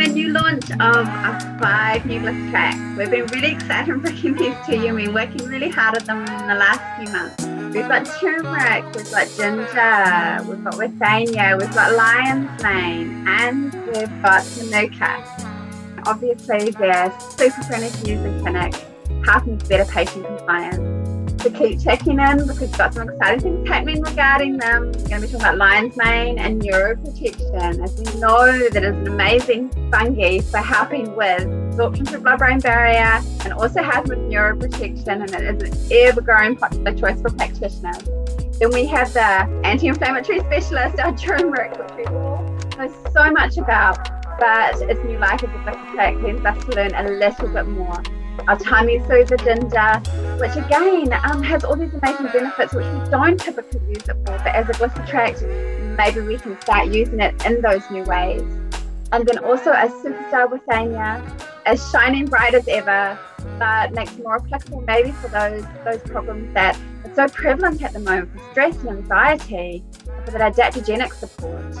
a new launch of our five new glycetracts. We've been really excited in bringing these to you we've been working really hard at them in the last few months. We've got turmeric, we've got ginger, we've got withania, we've got lion's mane, and we've got manuka. Obviously, they're super friendly in clinic, helping better patient compliance to keep checking in because we've got some exciting things happening regarding them. We're going to be talking about lion's mane and neuroprotection, as we know that is an amazing fungi for helping with absorption through blood-brain barrier and also helping with neuroprotection, and it is an ever-growing popular choice for practitioners. Then we have the anti-inflammatory specialist, our turmeric, which we all know so much about, but its new life as a track leads to learn a little bit more our tummy soother ginger, which again um, has all these amazing benefits which we don't typically use it for, but as a glycetract, maybe we can start using it in those new ways. And then also a superstar withania, as shining bright as ever, but makes more applicable maybe for those those problems that are so prevalent at the moment for stress and anxiety, for that adaptogenic support.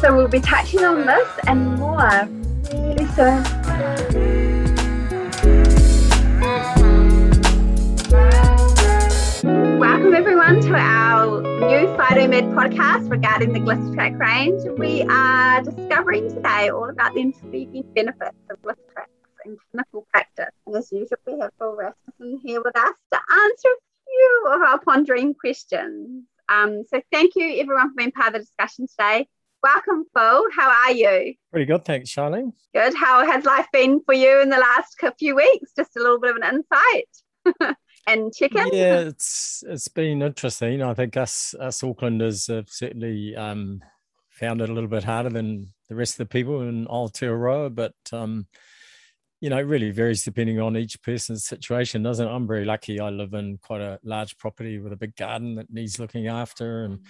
So we'll be touching on this and more really soon. Welcome everyone to our new PhytoMed podcast regarding the Glycetract range. We are discovering today all about the intriguing benefits of Glycetracts in clinical practice. And as usual, we have Phil Rasmussen here with us to answer a few of our pondering questions. Um, so thank you everyone for being part of the discussion today. Welcome, Phil. How are you? Pretty good, thanks, Sharlene. Good. How has life been for you in the last few weeks? Just a little bit of an insight. and chicken. Yeah, it's it's been interesting. I think us us Aucklanders have certainly um, found it a little bit harder than the rest of the people in Aotearoa, but um, you know, it really varies depending on each person's situation, doesn't it? I'm very lucky. I live in quite a large property with a big garden that needs looking after, and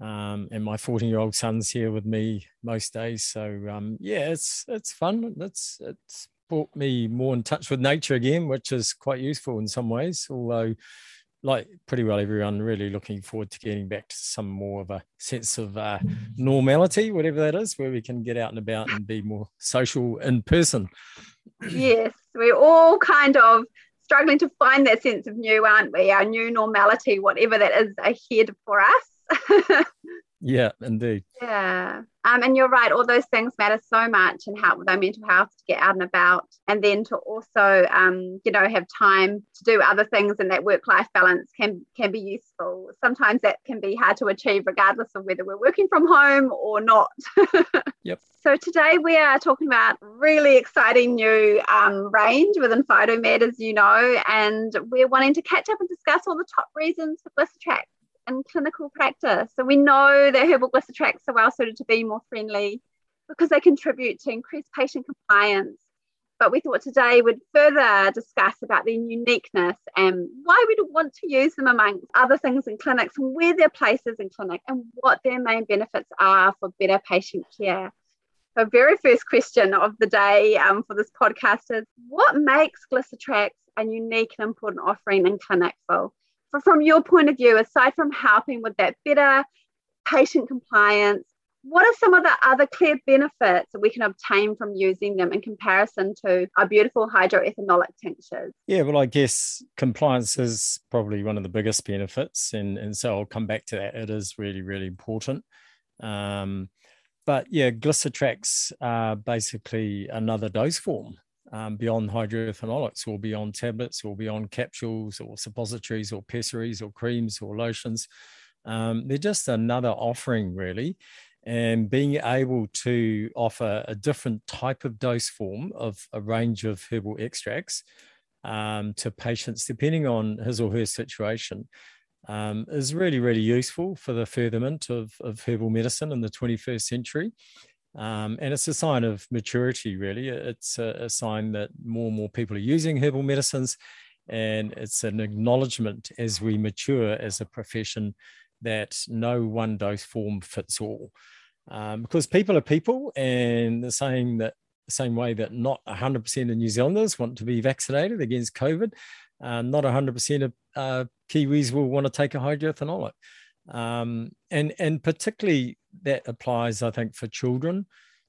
um, and my 14 year old son's here with me most days. So um, yeah, it's it's fun. It's it's brought me more in touch with nature again, which is quite useful in some ways. Although, like pretty well everyone, really looking forward to getting back to some more of a sense of uh, normality, whatever that is, where we can get out and about and be more social in person. Yes, we're all kind of struggling to find that sense of new, aren't we? Our new normality, whatever that is ahead for us. Yeah, indeed. Yeah. Um, and you're right, all those things matter so much and help with our mental health to get out and about and then to also um, you know, have time to do other things and that work-life balance can can be useful. Sometimes that can be hard to achieve regardless of whether we're working from home or not. yep. So today we are talking about really exciting new um, range within PhytoMed, as you know, and we're wanting to catch up and discuss all the top reasons for Glycetract in clinical practice. So we know that herbal glycetracts are well suited to be more friendly because they contribute to increased patient compliance. But we thought today we'd further discuss about their uniqueness and why we'd want to use them amongst other things in clinics and where their places in clinic and what their main benefits are for better patient care. So, very first question of the day um, for this podcast is what makes glycetracts a unique and important offering in clinic, Phil? From your point of view, aside from helping with that better patient compliance, what are some of the other clear benefits that we can obtain from using them in comparison to our beautiful hydroethanolic tinctures? Yeah, well, I guess compliance is probably one of the biggest benefits. And, and so I'll come back to that. It is really, really important. Um, but yeah, glycetracts are basically another dose form um, beyond hydroethanolics or beyond tablets or beyond capsules or suppositories or pessaries or creams or lotions. Um, they're just another offering, really. And being able to offer a different type of dose form of a range of herbal extracts um, to patients, depending on his or her situation, um, is really, really useful for the furtherment of, of herbal medicine in the 21st century. Um, and it's a sign of maturity, really. It's a, a, sign that more and more people are using herbal medicines. And it's an acknowledgement as we mature as a profession that no one dose form fits all. Um, because people are people, and the same that same way that not 100% of New Zealanders want to be vaccinated against COVID, uh, not 100% of uh, Kiwis will want to take a hydroethanolic. Um, and and particularly that applies, I think, for children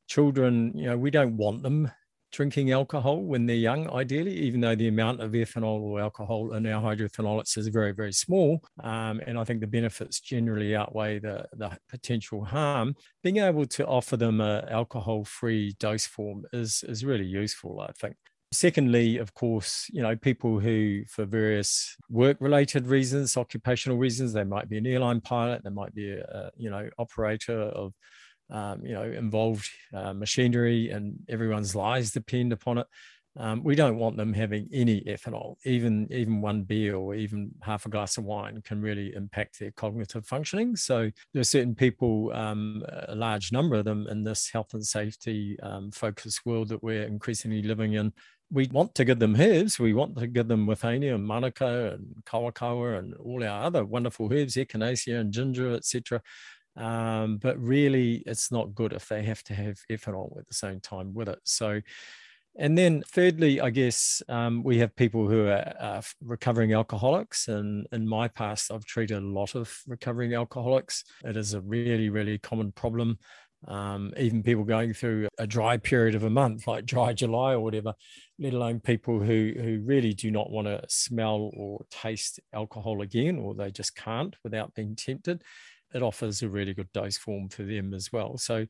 children, you know, we don't want them drinking alcohol when they're young, ideally, even though the amount of ethanol or alcohol in our hydroethanolates is very, very small. Um, and I think the benefits generally outweigh the, the potential harm. Being able to offer them an alcohol free dose form is, is really useful, I think. Secondly, of course, you know, people who, for various work-related reasons, occupational reasons, they might be an airline pilot, they might be a, you know, operator of um, you know, involved uh, machinery and everyone's lives depend upon it. Um, we don't want them having any ethanol, even even one beer or even half a glass of wine can really impact their cognitive functioning. So there are certain people, um, a large number of them in this health and safety um, focused world that we're increasingly living in. We want to give them herbs. We want to give them withania and manuka and kawakawa and all our other wonderful herbs, echinacea and ginger, etc. Um, but really, it's not good if they have to have ethanol at the same time with it. So, and then thirdly, I guess um, we have people who are uh, recovering alcoholics. And in my past, I've treated a lot of recovering alcoholics. It is a really, really common problem. Um, even people going through a dry period of a month, like dry July or whatever, let alone people who, who really do not want to smell or taste alcohol again, or they just can't without being tempted it offers a really good dose form for them as well. So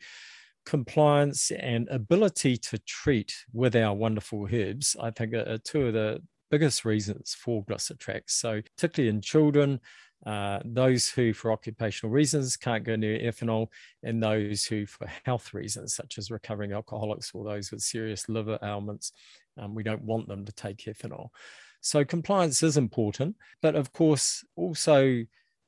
compliance and ability to treat with our wonderful herbs, I think are two of the biggest reasons for Glycetracts. So particularly in children, uh, those who for occupational reasons can't go near ethanol and those who for health reasons such as recovering alcoholics or those with serious liver ailments um, we don't want them to take ethanol. So compliance is important but of course also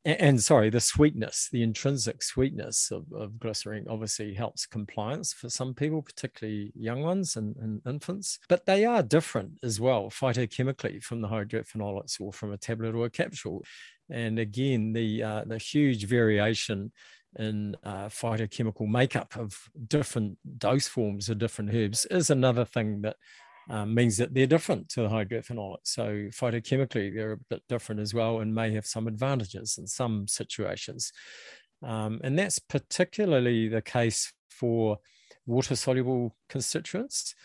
and, and, sorry, the sweetness, the intrinsic sweetness of, of, glycerin obviously helps compliance for some people, particularly young ones and, and, infants. But they are different as well, phytochemically, from the hydroethanolates or from a tablet or a capsule. And again, the uh, the huge variation in uh, phytochemical makeup of different dose forms of different herbs is another thing that um, means that they're different to the hydroethanolates. So phytochemically, they're a bit different as well and may have some advantages in some situations. Um, and that's particularly the case for water soluble constituents.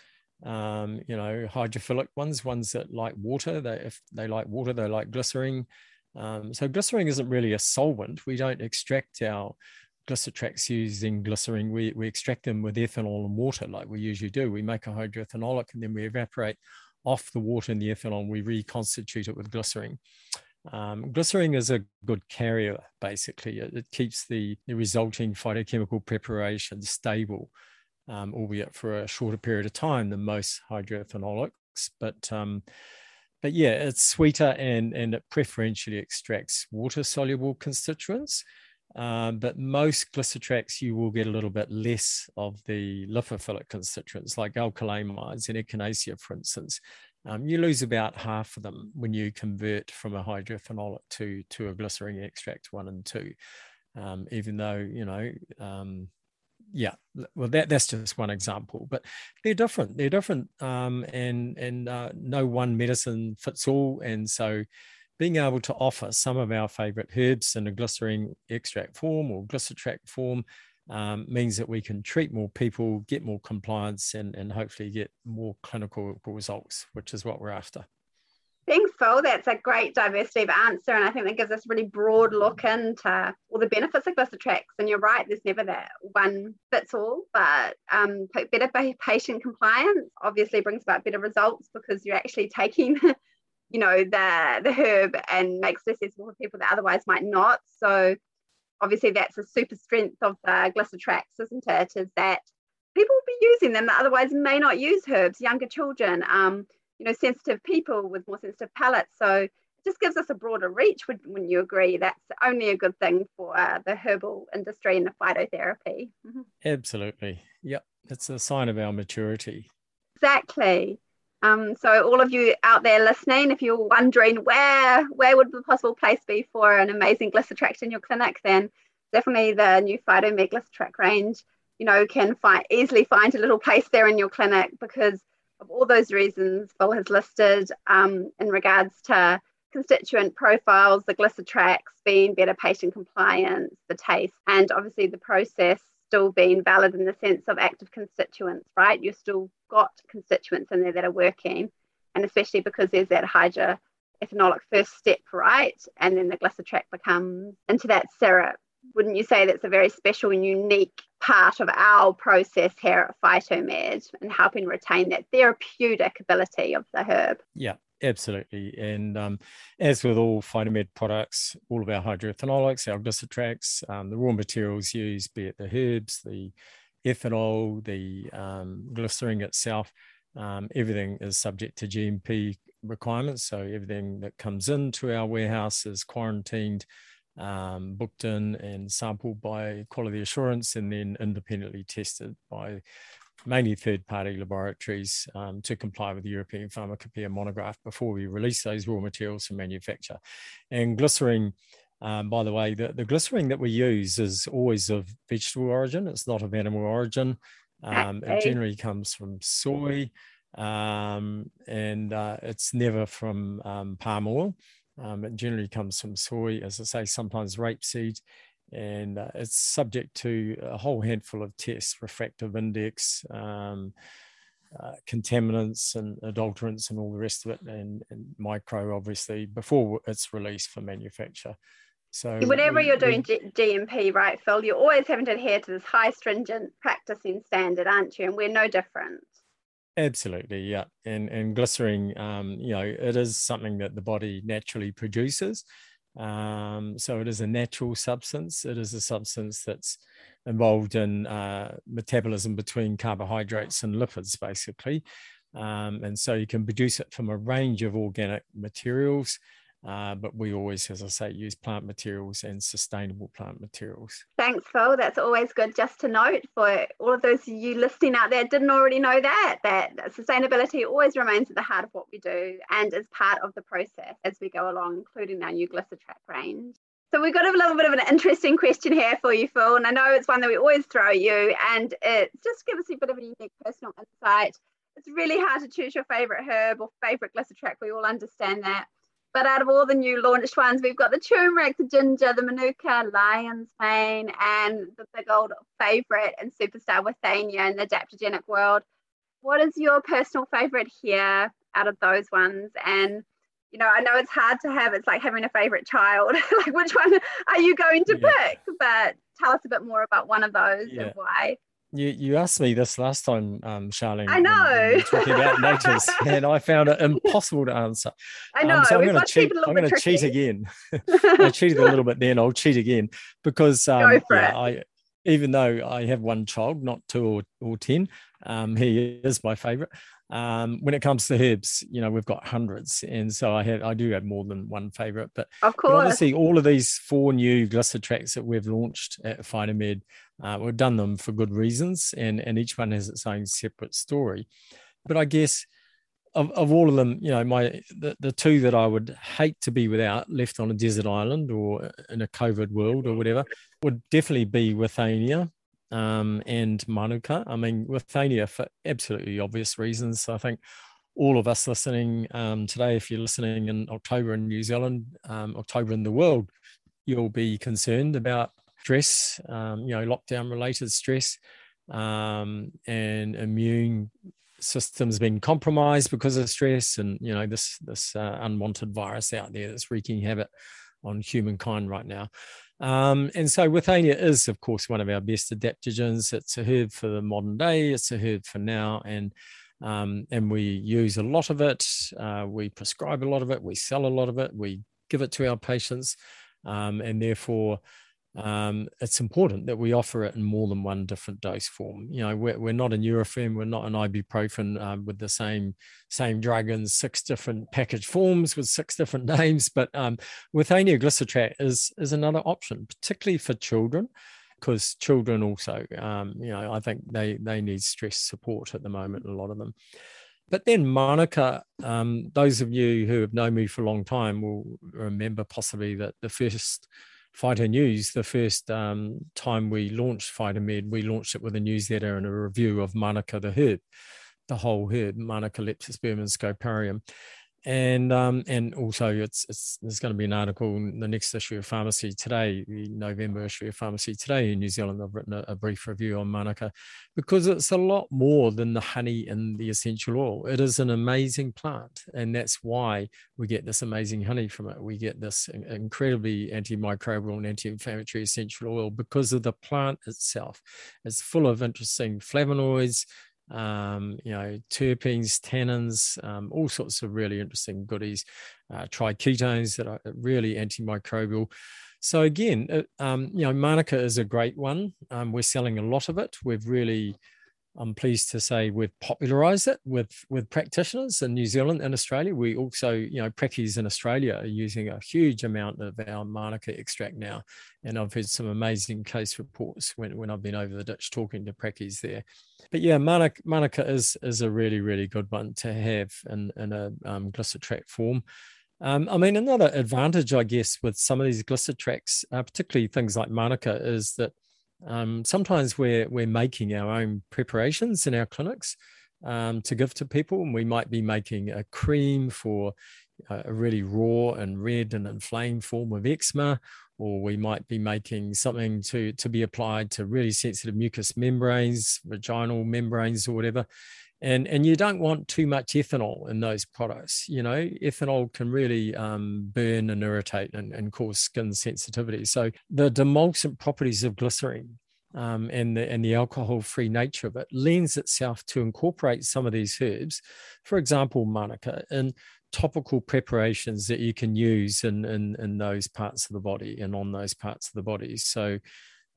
Um, you know, hydrophilic ones, ones that like water. They if they like water, they like glycerin. Um, so glycerin isn't really a solvent. We don't extract our Glycetracts using glycerin, we, we extract them with ethanol and water like we usually do. We make a hydroethanolic and then we evaporate off the water and the ethanol and we reconstitute it with glycerin. Um, glycerin is a good carrier, basically. It, it, keeps the, the resulting phytochemical preparation stable, um, albeit for a shorter period of time than most hydroethanolics. But um, but yeah, it's sweeter and, and it preferentially extracts water soluble constituents. Um, but most Glycetracts, you will get a little bit less of the lipophilic constituents like alkylamides and echinacea, for instance. Um, you lose about half of them when you convert from a hydroethanolic to, to a glycerin extract one and two. Um, even though, you know, um, yeah, well, that, that's just one example, but they're different. They're different, um, and and uh, no one medicine fits all. And so, being able to offer some of our favorite herbs in a glycerin extract form or glycetract form um, means that we can treat more people, get more compliance, and, and hopefully get more clinical results, which is what we're after. Thanks, Phil. That's a great diversity of answer. And I think that gives us a really broad look into all the benefits of Glycetracts. And you're right, there's never that one fits all, but um, better patient compliance obviously brings about better results because you're actually taking you know the the herb and makes it accessible for people that otherwise might not. So obviously that's a super strength of the glycetracts isn't it? Is that people will be using them that otherwise may not use herbs. Younger children um, you know sensitive people with more sensitive palates. So it just gives us a broader reach Would when you agree? That's only a good thing for uh, the herbal industry and the phytotherapy. Mm-hmm. absolutely. Yep. It's a sign of our maturity. Exactly um, so all of you out there listening, if you're wondering where where would the possible place be for an amazing Glycetracts in your clinic, then definitely the new Phytomed Glycetracts range, you know, can find easily find a little place there in your clinic because of all those reasons Phil has listed um, in regards to constituent profiles, the Glycetracts being better patient compliance, the taste, and obviously the process still being valid in the sense of active constituents, right? You're still got constituents in there that are working, and especially because there's that hydroethanolic first step, right? And then the glycetract becomes into that syrup. Wouldn't you say that's a very special and unique part of our process here at Phytomed and helping retain that therapeutic ability of the herb? Yeah, Absolutely. And um, as with all Phytomed products, all of our hydroethanolics, our glycetracts, um, the raw materials used, be it the herbs, the ethanol, the um, glycerin itself, um, everything is subject to GMP requirements. So everything that comes into our warehouse is quarantined, um, booked in, and sampled by quality assurance, and then independently tested by mainly third-party laboratories um, to comply with the European Pharmacopoeia monograph before we release those raw materials for manufacture. And glycerin, um, by the way, the, the glycerin that we use is always of vegetable origin. It's not of animal origin. Um, it generally comes from soy, um, and uh, it's never from um, palm oil. Um, it generally comes from soy, as I say, sometimes rapeseed, and uh, it's subject to a whole handful of tests, refractive index, um, uh, contaminants and adulterants and all the rest of it, and, and, micro obviously before it's released for manufacture. So whenever we, you're doing we, GMP, right, Phil, you're always having to adhere to this high stringent practicing standard, aren't you? And we're no different. Absolutely, yeah. And and glycerin, um, you know, it is something that the body naturally produces. Um, so it is a natural substance. It is a substance that's involved in uh, metabolism between carbohydrates and lipids, basically. Um, and so you can produce it from a range of organic materials. Uh, but we always, as I say, use plant materials and sustainable plant materials. Thanks, Phil. That's always good just to note for all of those of you listening out there didn't already know that, that sustainability always remains at the heart of what we do and is part of the process as we go along, including our new Glycetract range. So we've got a little bit of an interesting question here for you, Phil, and I know it's one that we always throw you, and it just gives us a bit of a unique personal insight. It's really hard to choose your favourite herb or favourite Glycetract. We all understand that. But out of all the new launched ones, we've got the turmeric, the ginger, the manuka, lion's mane, and the big old favourite and superstar withania in the adaptogenic world. What is your personal favourite here out of those ones? And you know, I know it's hard to have. It's like having a favourite child. like, which one are you going to yeah. pick? But tell us a bit more about one of those yeah. and why. You, you asked me this last time, um, Sharlene. I know. talking about natures, and I found it impossible to answer. I know. Um, so I'm going to cheat. I'm going to cheat again. I cheated a little bit then. I'll cheat again because um, yeah, I, even though I have one child, not two or, or ten, um, he is my favourite. Um, when it comes to herbs, you know, we've got hundreds, and so I have I do have more than one favorite. But of course, but obviously, all of these four new glycetracts that we've launched at Phytomed, uh, we've done them for good reasons, and and each one has its own separate story. But I guess of, of all of them, you know, my the, the two that I would hate to be without, left on a desert island or in a COVID world or whatever, would definitely be Withania um, and Manuka. I mean, Withania for absolutely obvious reasons. I think all of us listening um, today, if you're listening in October in New Zealand, um, October in the world, you'll be concerned about stress, um, you know, lockdown related stress um, and immune systems being compromised because of stress and, you know, this, this uh, unwanted virus out there that's wreaking havoc on humankind right now. Um, and so Withania is, of course, one of our best adaptogens. It's a herb for the modern day. It's a herb for now, and um, and we use a lot of it. Uh, we prescribe a lot of it. We sell a lot of it. We give it to our patients, um, and therefore um, it's important that we offer it in more than one different dose form. You know, we're, we're not an Nurofen, we're not an ibuprofen um, with the same same drug in six different package forms with six different names. But um, Withania Glycetract is is another option, particularly for children, because children also, um, you know, I think they they need stress support at the moment. A lot of them. But then Manuka, um, those of you who have known me for a long time will remember possibly that the first Phyto News, the first um, time we launched Phytomed, we launched it with a newsletter and a review of Manuka the herb, the whole herb, Manuka leptospermum scoparium. And um, and also it's, it's there's going to be an article in the next issue of Pharmacy Today, the November issue of Pharmacy Today in New Zealand. I've written a, a, brief review on manuka because it's a lot more than the honey and the essential oil. It is an amazing plant, and that's why we get this amazing honey from it. We get this incredibly antimicrobial and anti-inflammatory essential oil because of the plant itself. It's full of interesting flavonoids um, you know, terpenes, tannins, um, all sorts of really interesting goodies, uh, triketones that are really antimicrobial. So again, uh, um, you know, Manuka is a great one. Um, we're selling a lot of it. We've really I'm pleased to say we've popularized it with with practitioners in New Zealand and Australia. We also, you know, practices in Australia are using a huge amount of our Manuka extract now. And I've heard some amazing case reports when, when I've been over the ditch talking to practices there. But yeah, Manuka, Manuka is is a really, really good one to have in, in a um, Glycetract form. Um, I mean, another advantage, I guess, with some of these Glycetracts, uh, particularly things like Manuka, is that um, sometimes we're we're making our own preparations in our clinics um, to give to people, and we might be making a cream for a really raw and red and inflamed form of eczema, or we might be making something to to be applied to really sensitive mucous membranes, vaginal membranes, or whatever. And, and you don't want too much ethanol in those products. You know, ethanol can really um, burn and irritate and, and cause skin sensitivity. So the demulcent properties of glycerin um, and the and the alcohol-free nature of it lends itself to incorporate some of these herbs, for example, manuka, in topical preparations that you can use in, in in those parts of the body and on those parts of the body. So,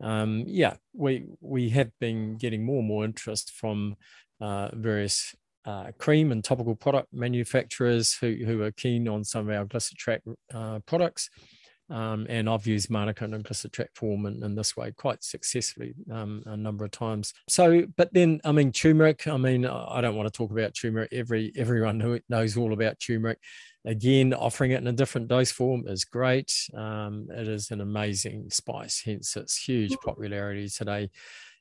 um, yeah, we we have been getting more and more interest from uh, various uh, cream and topical product manufacturers who, who are keen on some of our Glycetract uh, products. Um, and I've used Manuka and Glycetract form in, in, this way quite successfully um, a number of times. So, but then, I mean, turmeric, I mean, I don't want to talk about turmeric. Every Everyone who knows all about turmeric. Again, offering it in a different dose form is great. Um, it is an amazing spice, hence its huge popularity today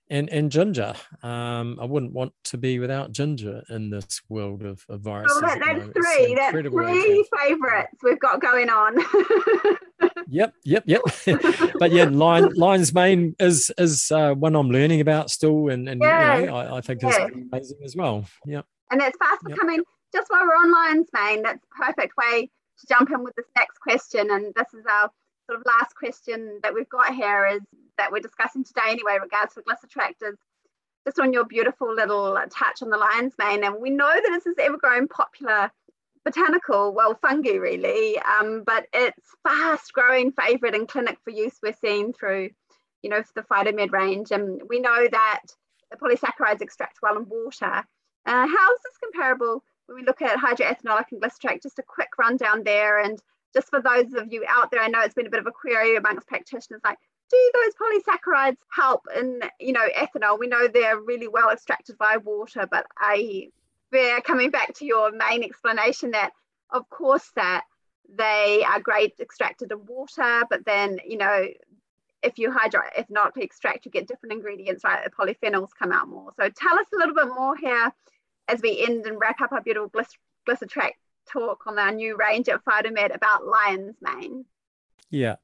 and and ginger. Um, I wouldn't want to be without ginger in this world of, of viruses. Oh, that, that's three. That's three favourites we've got going on. yep, yep, yep. but yeah, lion, lion's mane is is uh, one I'm learning about still, and and yeah. you know, I, I, think yeah. is amazing as well. Yep. And that's fast yep. becoming. Just while we're on lion's mane, that's a perfect way to jump in with this next question, and this is our sort of last question that we've got here is that we're discussing today anyway, regards to Glycetract is just on your beautiful little touch on the lion's mane. And we know that this is ever growing popular botanical, well, fungi really, um, but it's fast growing favorite in clinic for use we're seeing through, you know, the phytomed range. And we know that the polysaccharides extract well in water. Uh, how is this comparable when we look at hydroethanolic and Glycetract? Just a quick rundown there. And just for those of you out there, I know it's been a bit of a query amongst practitioners, like do those polysaccharides help in you know ethanol? We know they're really well extracted by water but I are coming back to your main explanation that of course that they are great extracted in water but then you know if you hydroethanolically extract you get different ingredients right? The polyphenols come out more. So tell us a little bit more here as we end and wrap up our beautiful Glycetract talk on our new range at Phytomed about lion's mane yeah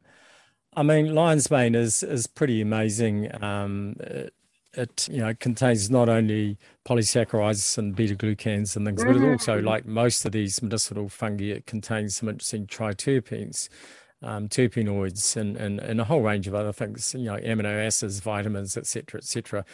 I mean, lion's mane is is pretty amazing. Um, it, it, you know contains not only polysaccharides and beta glucans and things, mm-hmm. but it also, mm-hmm. like most of these medicinal fungi, it contains some interesting triterpenes, um, terpenoids, and, and and a whole range of other things. You know, amino acids, vitamins, etc., etc.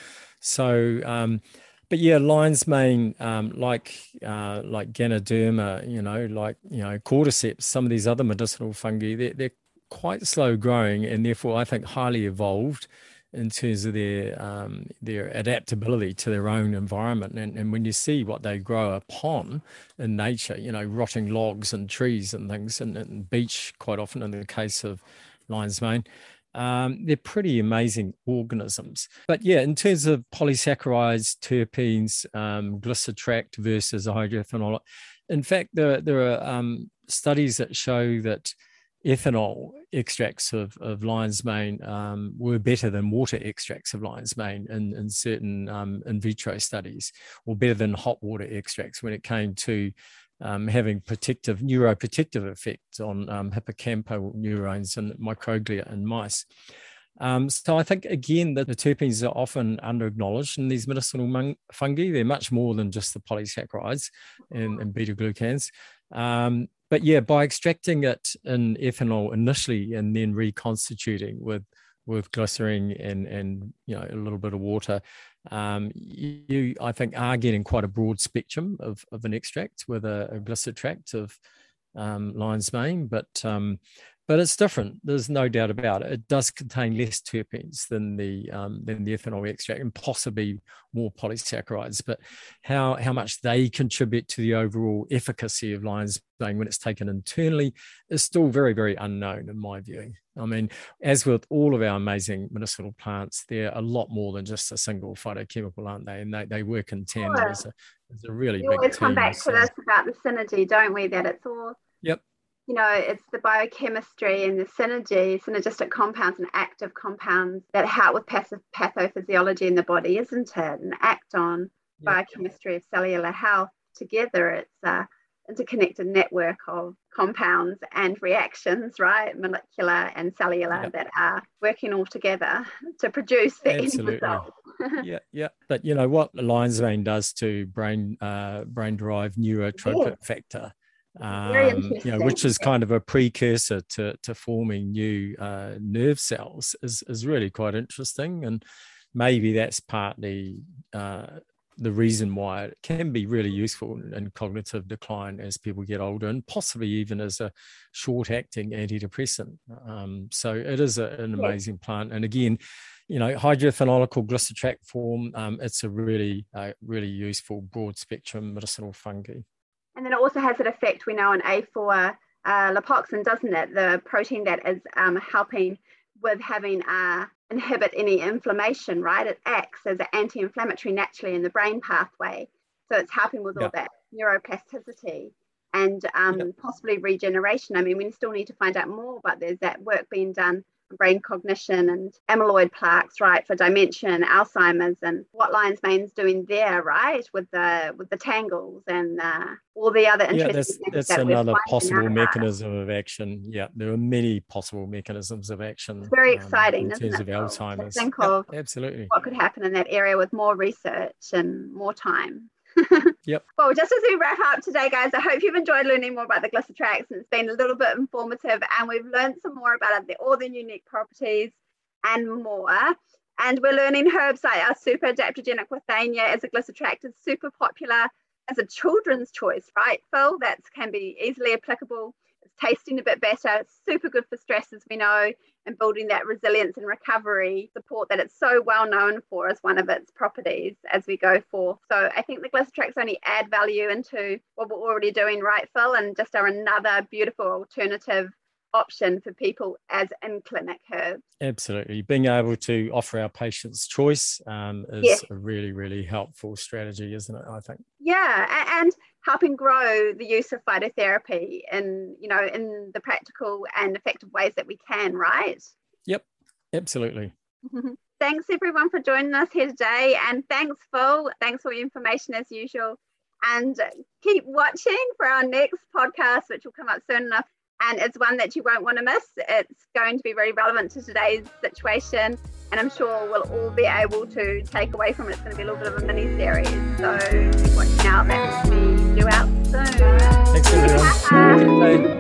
So. Um, but yeah, lion's mane, um, like uh, like Ganoderma, you know, like you know, cordyceps, some of these other medicinal fungi, they're, they're quite slow growing and therefore I think highly evolved in terms of their um, their adaptability to their own environment. And, and when you see what they grow upon in nature, you know, rotting logs and trees and things, and, and beech quite often in the case of lion's mane, um, they're pretty amazing organisms. But yeah, in terms of polysaccharides, terpenes, um, Glycetract versus hydroethanol, in fact, there, there are um, studies that show that ethanol extracts of, of lion's mane um, were better than water extracts of lion's mane in, in certain um, in vitro studies, or better than hot water extracts when it came to um, having protective, neuroprotective effect on um, hippocampal neurons and microglia in mice. Um, so I think again that the terpenes are often under acknowledged in these medicinal fungi. They're much more than just the polysaccharides and, and beta glucans. Um, but yeah, by extracting it in ethanol initially and then reconstituting with with glycerin and and you know a little bit of water, um, you I think are getting quite a broad spectrum of, of an extract with a, a glycetract of um, lion's mane, but um, but it's different. There's no doubt about it. It does contain less terpenes than the um, than the ethanol extract, and possibly more polysaccharides. But how how much they contribute to the overall efficacy of lion's mane when it's taken internally is still very very unknown in my view. I mean, as with all of our amazing medicinal plants, they're a lot more than just a single phytochemical, aren't they? And they, they work in tandem sure. as, a, a really we big. We always come back to this about the synergy, don't we? That it's all. Yep you know, it's the biochemistry and the synergy, synergistic compounds and active compounds that help with passive pathophysiology in the body, isn't it? And act on yeah. biochemistry of cellular health together. It's a interconnected network of compounds and reactions, right? Molecular and cellular yeah. that are working all together to produce the Absolutely. end result. yeah, yeah. But you know what lion's mane does to brain uh, brain derived neurotrophic yeah. factor um, you know, which is kind of a precursor to, to forming new uh, nerve cells, is, is really quite interesting. And maybe that's partly uh, the reason why it can be really useful in cognitive decline as people get older, and possibly even as a short acting antidepressant. Um, so it is a, an amazing plant. And again, you know, hydrophenolical glycetract form, um, it's a really, uh, really useful broad spectrum medicinal fungi. And then it also has an effect we know on A4 uh, lipoxin, doesn't it? The protein that is um, helping with having uh, inhibit any inflammation, right? It acts as an anti-inflammatory naturally in the brain pathway. So it's helping with all that neuroplasticity and um, possibly regeneration. I mean, we still need to find out more, but there's that work being done brain cognition and amyloid plaques, right, for dementia and Alzheimer's, and what lion's mane's doing there, right, with the with the tangles and uh, all the other interesting yeah, that's, that's that another possible mechanism of action. Yeah, there are many possible mechanisms of action. It's very um, exciting, in terms of Alzheimer's. think yep, of absolutely what could happen in that area with more research and more time. Yep. Well, just as we wrap up today, guys, I hope you've enjoyed learning more about the glycetracts and it's been a little bit informative and we've learned some more about all the unique properties and more. And we're learning herbs like our super adaptogenic withania as a glycetract is super popular as a children's choice, right, Phil? That can be easily applicable tasting a bit better. Super good for stress, as we know, and building that resilience and recovery support that it's so well known for as one of its properties as we go forth. So I think the glycetracts only add value into what we're already doing, right, Phil, and just are another beautiful alternative option for people as in clinic herbs. Absolutely. Being able to offer our patients choice um, is a really, really helpful strategy, isn't it? I think. Yeah. And helping grow the use of phytotherapy in, you know, in the practical and effective ways that we can, right? Yep. Absolutely. thanks everyone for joining us here today. And thanks, Phil. Thanks for your information as usual. And keep watching for our next podcast, which will come up soon enough and it's one that you won't want to miss. It's going to be very relevant to today's situation, and I'm sure we'll all be able to take away from it. It's going to be a little bit of a mini series, so keep watching out. That will be due out soon. Thanks, everyone.